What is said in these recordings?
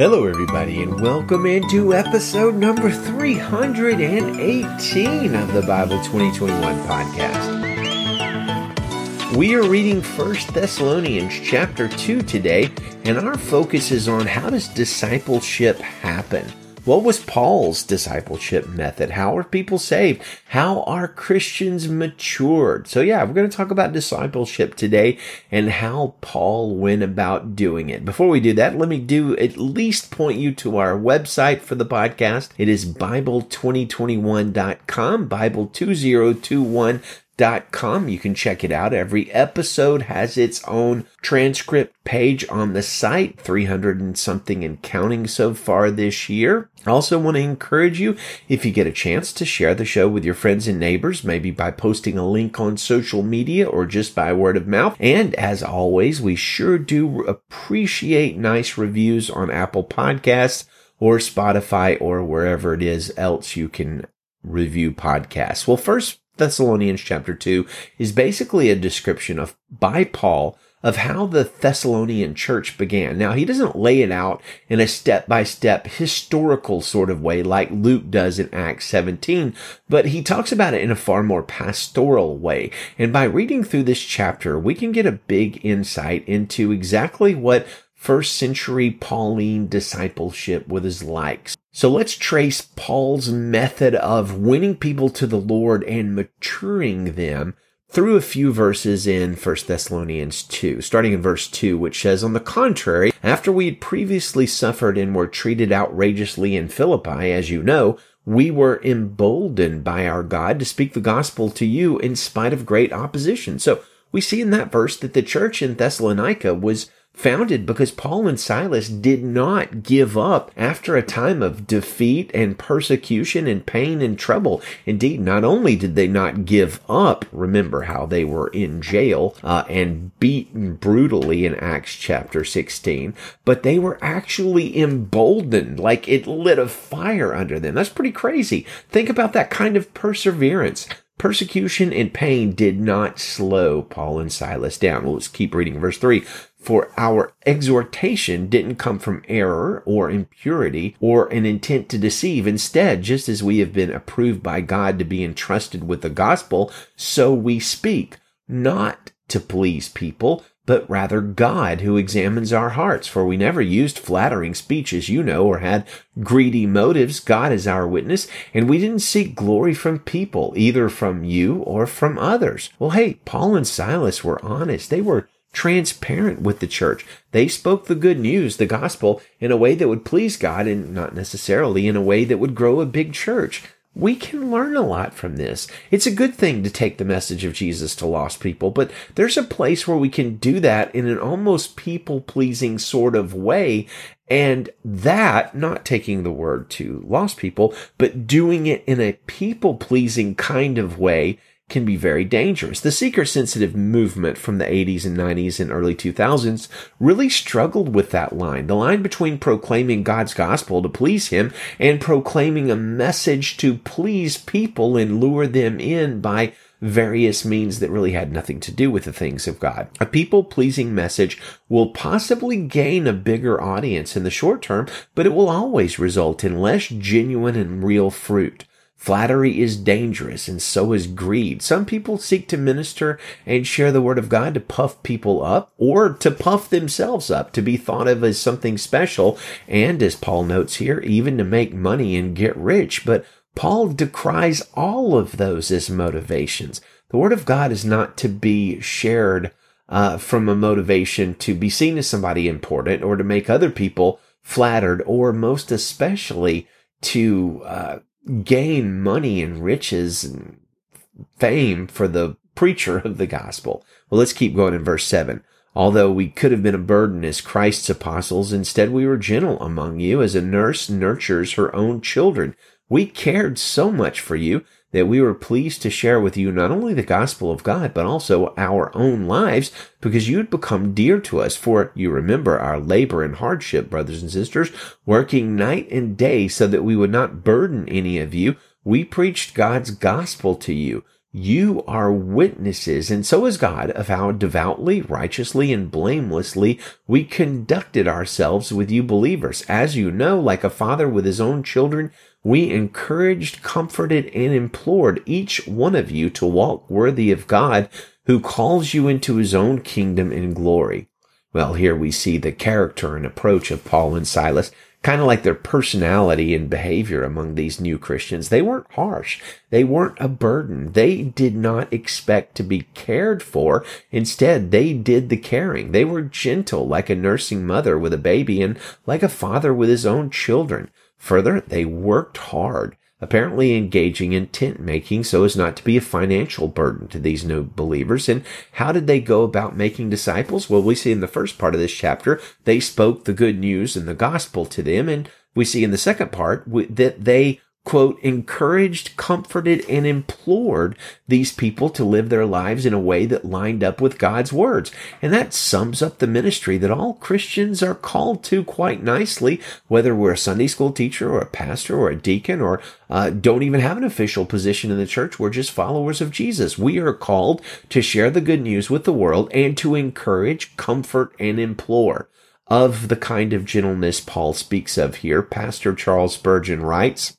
Hello, everybody, and welcome into episode number 318 of the Bible 2021 podcast. We are reading First Thessalonians chapter 2 today, and our focus is on how does discipleship happen? What was Paul's discipleship method? How are people saved? How are Christians matured? So yeah, we're going to talk about discipleship today and how Paul went about doing it. Before we do that, let me do at least point you to our website for the podcast. It is Bible2021.com, Bible2021 com. You can check it out. Every episode has its own transcript page on the site, 300 and something and counting so far this year. I also want to encourage you, if you get a chance, to share the show with your friends and neighbors, maybe by posting a link on social media or just by word of mouth. And as always, we sure do appreciate nice reviews on Apple Podcasts or Spotify or wherever it is else you can review podcasts. Well, first, Thessalonians chapter 2 is basically a description of by Paul of how the Thessalonian church began. Now, he doesn't lay it out in a step by step historical sort of way like Luke does in Acts 17, but he talks about it in a far more pastoral way. And by reading through this chapter, we can get a big insight into exactly what first century Pauline discipleship was like. So let's trace Paul's method of winning people to the Lord and maturing them through a few verses in 1 Thessalonians 2, starting in verse 2, which says, On the contrary, after we had previously suffered and were treated outrageously in Philippi, as you know, we were emboldened by our God to speak the gospel to you in spite of great opposition. So we see in that verse that the church in Thessalonica was founded because Paul and Silas did not give up after a time of defeat and persecution and pain and trouble. Indeed, not only did they not give up, remember how they were in jail uh, and beaten brutally in Acts chapter 16, but they were actually emboldened, like it lit a fire under them. That's pretty crazy. Think about that kind of perseverance. Persecution and pain did not slow Paul and Silas down. Well, let's keep reading verse 3. For our exhortation didn't come from error or impurity or an intent to deceive. Instead, just as we have been approved by God to be entrusted with the gospel, so we speak, not to please people, but rather God who examines our hearts. For we never used flattering speech, as you know, or had greedy motives. God is our witness. And we didn't seek glory from people, either from you or from others. Well, hey, Paul and Silas were honest. They were transparent with the church. They spoke the good news, the gospel, in a way that would please God and not necessarily in a way that would grow a big church. We can learn a lot from this. It's a good thing to take the message of Jesus to lost people, but there's a place where we can do that in an almost people pleasing sort of way. And that, not taking the word to lost people, but doing it in a people pleasing kind of way can be very dangerous. The seeker sensitive movement from the 80s and 90s and early 2000s really struggled with that line. The line between proclaiming God's gospel to please Him and proclaiming a message to please people and lure them in by various means that really had nothing to do with the things of God. A people pleasing message will possibly gain a bigger audience in the short term, but it will always result in less genuine and real fruit. Flattery is dangerous and so is greed. Some people seek to minister and share the word of God to puff people up or to puff themselves up, to be thought of as something special. And as Paul notes here, even to make money and get rich. But Paul decries all of those as motivations. The word of God is not to be shared uh, from a motivation to be seen as somebody important or to make other people flattered or most especially to uh, gain money and riches and fame for the preacher of the gospel. Well, let's keep going in verse 7. Although we could have been a burden as Christ's apostles, instead we were gentle among you as a nurse nurtures her own children. We cared so much for you that we were pleased to share with you not only the gospel of God, but also our own lives, because you had become dear to us. For you remember our labor and hardship, brothers and sisters, working night and day so that we would not burden any of you. We preached God's gospel to you you are witnesses, and so is God, of how devoutly, righteously, and blamelessly we conducted ourselves with you believers. As you know, like a father with his own children, we encouraged, comforted, and implored each one of you to walk worthy of God, who calls you into his own kingdom and glory. Well, here we see the character and approach of Paul and Silas kind of like their personality and behavior among these new Christians. They weren't harsh. They weren't a burden. They did not expect to be cared for. Instead, they did the caring. They were gentle like a nursing mother with a baby and like a father with his own children. Further, they worked hard apparently engaging in tent making so as not to be a financial burden to these new believers. And how did they go about making disciples? Well, we see in the first part of this chapter, they spoke the good news and the gospel to them. And we see in the second part that they quote, encouraged, comforted, and implored these people to live their lives in a way that lined up with God's words. And that sums up the ministry that all Christians are called to quite nicely, whether we're a Sunday school teacher or a pastor or a deacon or uh, don't even have an official position in the church. We're just followers of Jesus. We are called to share the good news with the world and to encourage, comfort, and implore of the kind of gentleness Paul speaks of here. Pastor Charles Spurgeon writes,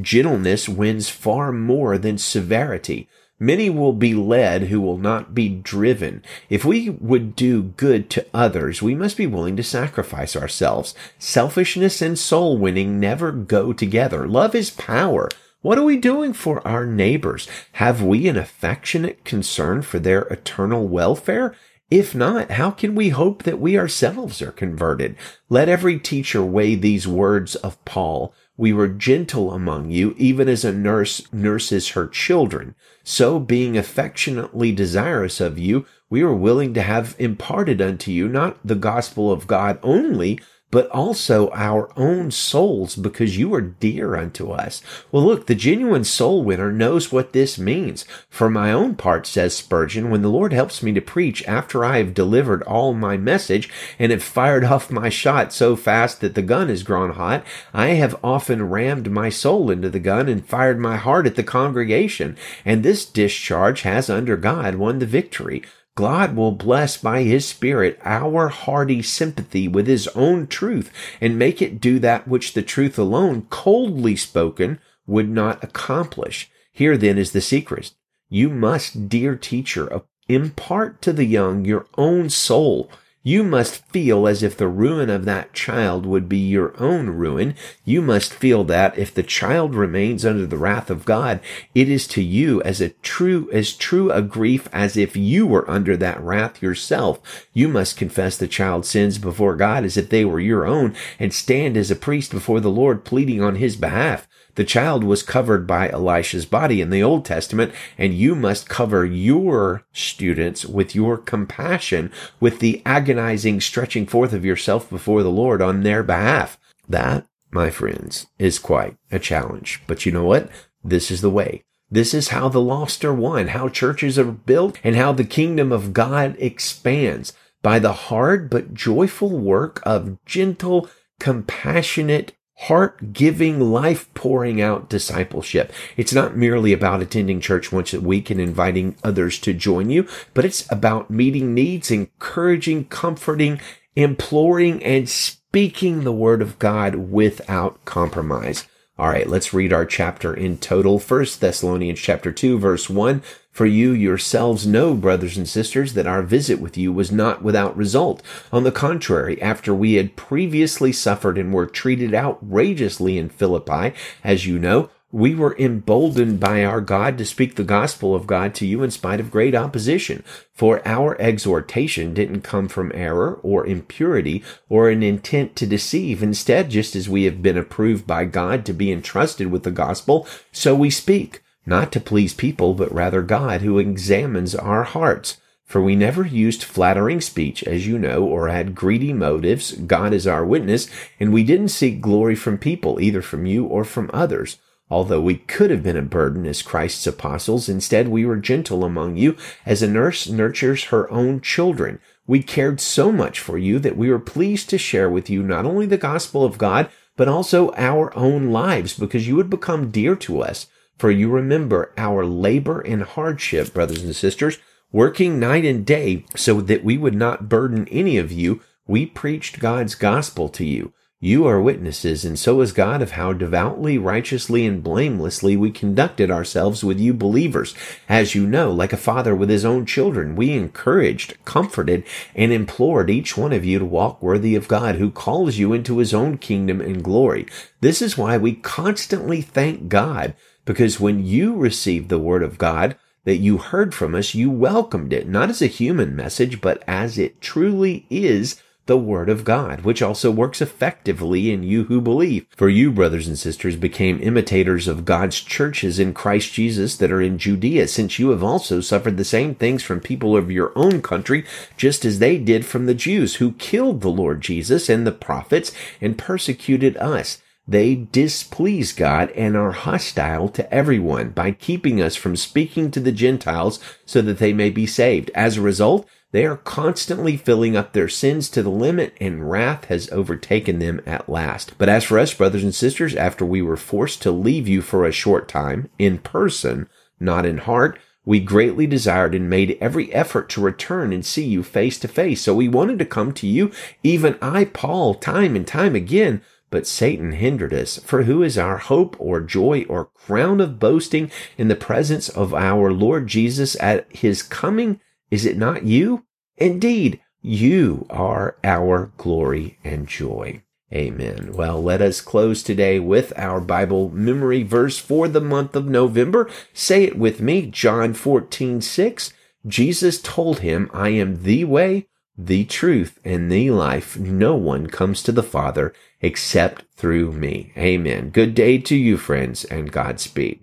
Gentleness wins far more than severity. Many will be led who will not be driven. If we would do good to others, we must be willing to sacrifice ourselves. Selfishness and soul winning never go together. Love is power. What are we doing for our neighbors? Have we an affectionate concern for their eternal welfare? If not, how can we hope that we ourselves are converted? Let every teacher weigh these words of Paul. We were gentle among you, even as a nurse nurses her children. So being affectionately desirous of you, we were willing to have imparted unto you not the gospel of God only, but also our own souls because you are dear unto us. Well, look, the genuine soul winner knows what this means. For my own part, says Spurgeon, when the Lord helps me to preach after I have delivered all my message and have fired off my shot so fast that the gun has grown hot, I have often rammed my soul into the gun and fired my heart at the congregation. And this discharge has under God won the victory. God will bless by His Spirit our hearty sympathy with His own truth and make it do that which the truth alone, coldly spoken, would not accomplish. Here then is the secret. You must, dear teacher, impart to the young your own soul you must feel as if the ruin of that child would be your own ruin. You must feel that if the child remains under the wrath of God, it is to you as a true, as true a grief as if you were under that wrath yourself. You must confess the child's sins before God as if they were your own and stand as a priest before the Lord pleading on his behalf. The child was covered by Elisha's body in the Old Testament, and you must cover your students with your compassion, with the agonizing stretching forth of yourself before the Lord on their behalf. That, my friends, is quite a challenge. But you know what? This is the way. This is how the lost are won, how churches are built, and how the kingdom of God expands by the hard but joyful work of gentle, compassionate heart giving, life pouring out discipleship. It's not merely about attending church once a week and inviting others to join you, but it's about meeting needs, encouraging, comforting, imploring, and speaking the word of God without compromise. All right, let's read our chapter in total. First Thessalonians chapter 2 verse 1. For you yourselves know, brothers and sisters, that our visit with you was not without result. On the contrary, after we had previously suffered and were treated outrageously in Philippi, as you know, we were emboldened by our God to speak the gospel of God to you in spite of great opposition. For our exhortation didn't come from error or impurity or an intent to deceive. Instead, just as we have been approved by God to be entrusted with the gospel, so we speak not to please people, but rather God who examines our hearts. For we never used flattering speech, as you know, or had greedy motives. God is our witness, and we didn't seek glory from people, either from you or from others. Although we could have been a burden as Christ's apostles, instead we were gentle among you, as a nurse nurtures her own children. We cared so much for you that we were pleased to share with you not only the gospel of God, but also our own lives, because you had become dear to us. For you remember our labor and hardship, brothers and sisters, working night and day so that we would not burden any of you. We preached God's gospel to you you are witnesses, and so is God, of how devoutly, righteously, and blamelessly we conducted ourselves with you believers. As you know, like a father with his own children, we encouraged, comforted, and implored each one of you to walk worthy of God, who calls you into his own kingdom and glory. This is why we constantly thank God, because when you received the word of God, that you heard from us, you welcomed it, not as a human message, but as it truly is the Word of God, which also works effectively in you who believe. For you, brothers and sisters, became imitators of God's churches in Christ Jesus that are in Judea, since you have also suffered the same things from people of your own country, just as they did from the Jews, who killed the Lord Jesus and the prophets and persecuted us. They displease God and are hostile to everyone by keeping us from speaking to the Gentiles so that they may be saved. As a result, they are constantly filling up their sins to the limit and wrath has overtaken them at last. But as for us, brothers and sisters, after we were forced to leave you for a short time in person, not in heart, we greatly desired and made every effort to return and see you face to face. So we wanted to come to you, even I, Paul, time and time again, but Satan hindered us. For who is our hope or joy or crown of boasting in the presence of our Lord Jesus at his coming? Is it not you? Indeed, you are our glory and joy. Amen. Well, let us close today with our Bible memory verse for the month of November. Say it with me, John 14, 6. Jesus told him, I am the way, the truth, and the life. No one comes to the Father except through me. Amen. Good day to you, friends, and Godspeed.